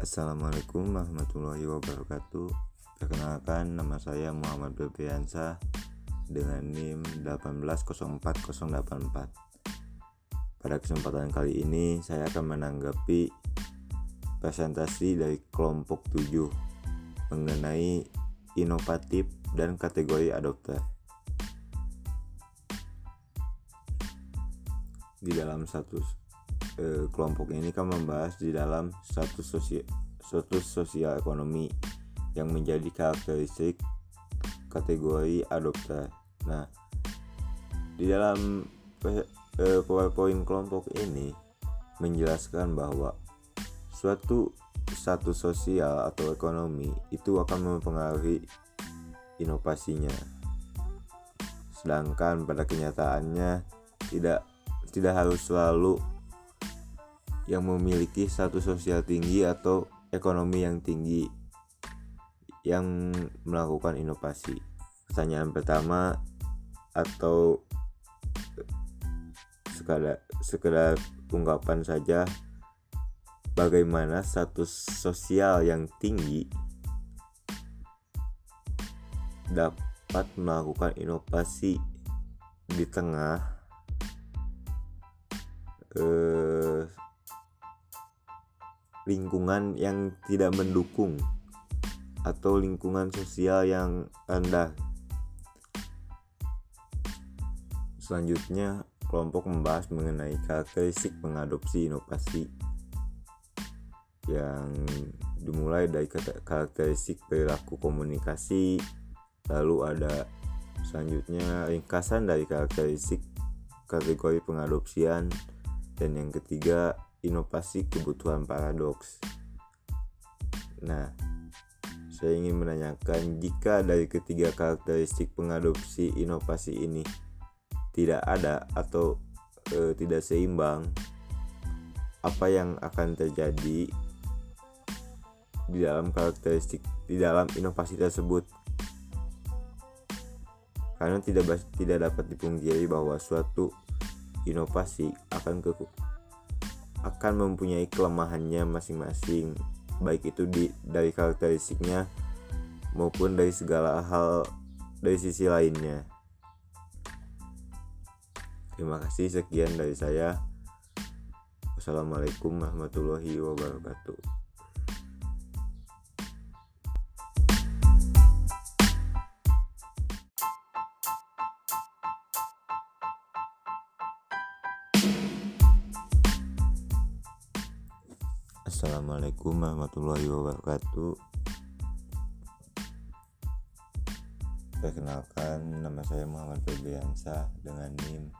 Assalamualaikum warahmatullahi wabarakatuh. Perkenalkan nama saya Muhammad Bebriansa dengan NIM 1804084 Pada kesempatan kali ini saya akan menanggapi presentasi dari kelompok 7 mengenai inovatif dan kategori adopter. Di dalam satu eh, kelompok ini kan membahas di dalam status sosial status sosial ekonomi yang menjadi karakteristik kategori adopter. Nah, di dalam eh, PowerPoint kelompok ini menjelaskan bahwa suatu status sosial atau ekonomi itu akan mempengaruhi inovasinya. Sedangkan pada kenyataannya tidak tidak harus selalu yang memiliki status sosial tinggi atau ekonomi yang tinggi yang melakukan inovasi. Pertanyaan pertama atau sekedar sekedar ungkapan saja bagaimana status sosial yang tinggi dapat melakukan inovasi di tengah eh, lingkungan yang tidak mendukung atau lingkungan sosial yang rendah. Selanjutnya, kelompok membahas mengenai karakteristik mengadopsi inovasi yang dimulai dari karakteristik perilaku komunikasi, lalu ada selanjutnya ringkasan dari karakteristik kategori pengadopsian dan yang ketiga inovasi kebutuhan paradoks. Nah, saya ingin menanyakan jika dari ketiga karakteristik pengadopsi inovasi ini tidak ada atau e, tidak seimbang, apa yang akan terjadi di dalam karakteristik di dalam inovasi tersebut? Karena tidak tidak dapat dipungkiri bahwa suatu inovasi akan ke akan mempunyai kelemahannya masing-masing baik itu di dari karakteristiknya maupun dari segala hal dari sisi lainnya. Terima kasih sekian dari saya. Wassalamualaikum warahmatullahi wabarakatuh. Assalamualaikum warahmatullahi wabarakatuh. Perkenalkan nama saya Muhammad Febriansa dengan NIM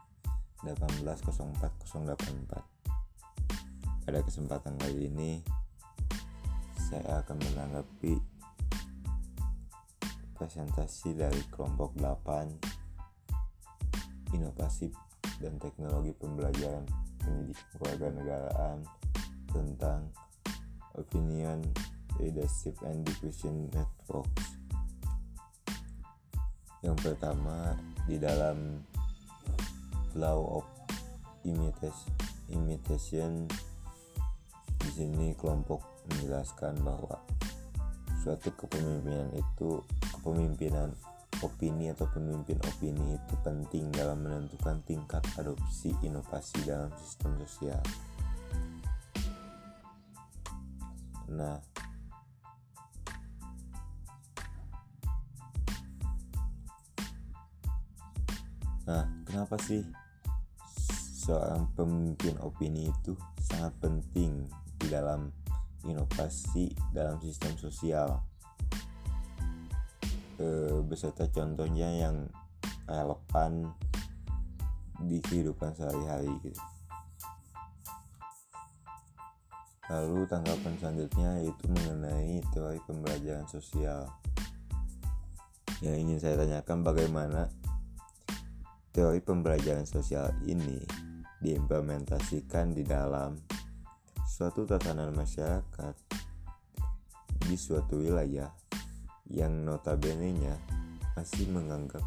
1804084 Pada kesempatan kali ini saya akan menanggapi presentasi dari kelompok 8 Inovasi dan Teknologi Pembelajaran Pendidikan Kewarganegaraan tentang opinion leadership and diffusion networks yang pertama di dalam law of imitation, imitation di sini kelompok menjelaskan bahwa suatu kepemimpinan itu kepemimpinan opini atau pemimpin opini itu penting dalam menentukan tingkat adopsi inovasi dalam sistem sosial. Nah, Nah, kenapa sih seorang pemimpin opini itu sangat penting di dalam inovasi dalam sistem sosial? E, beserta contohnya yang relevan di kehidupan sehari-hari gitu. Lalu tanggapan selanjutnya yaitu mengenai teori pembelajaran sosial. Yang ingin saya tanyakan bagaimana teori pembelajaran sosial ini diimplementasikan di dalam suatu tatanan masyarakat di suatu wilayah yang notabene-nya masih menganggap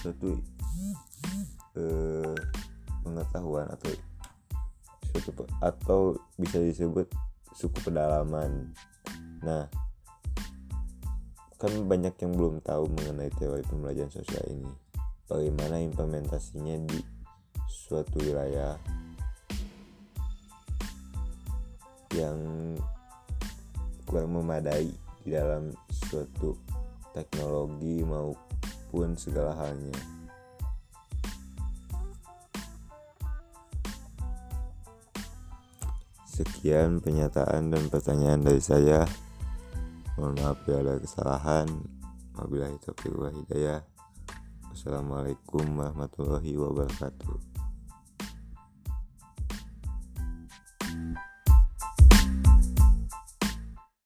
suatu eh, pengetahuan atau suatu atau bisa disebut suku pedalaman nah kan banyak yang belum tahu mengenai teori pembelajaran sosial ini bagaimana implementasinya di suatu wilayah yang kurang memadai di dalam suatu teknologi maupun segala halnya. Sekian pernyataan dan pertanyaan dari saya. Mohon maaf ya ada kesalahan. Wabillahi taufiq wa hidayah. Wassalamualaikum warahmatullahi wabarakatuh.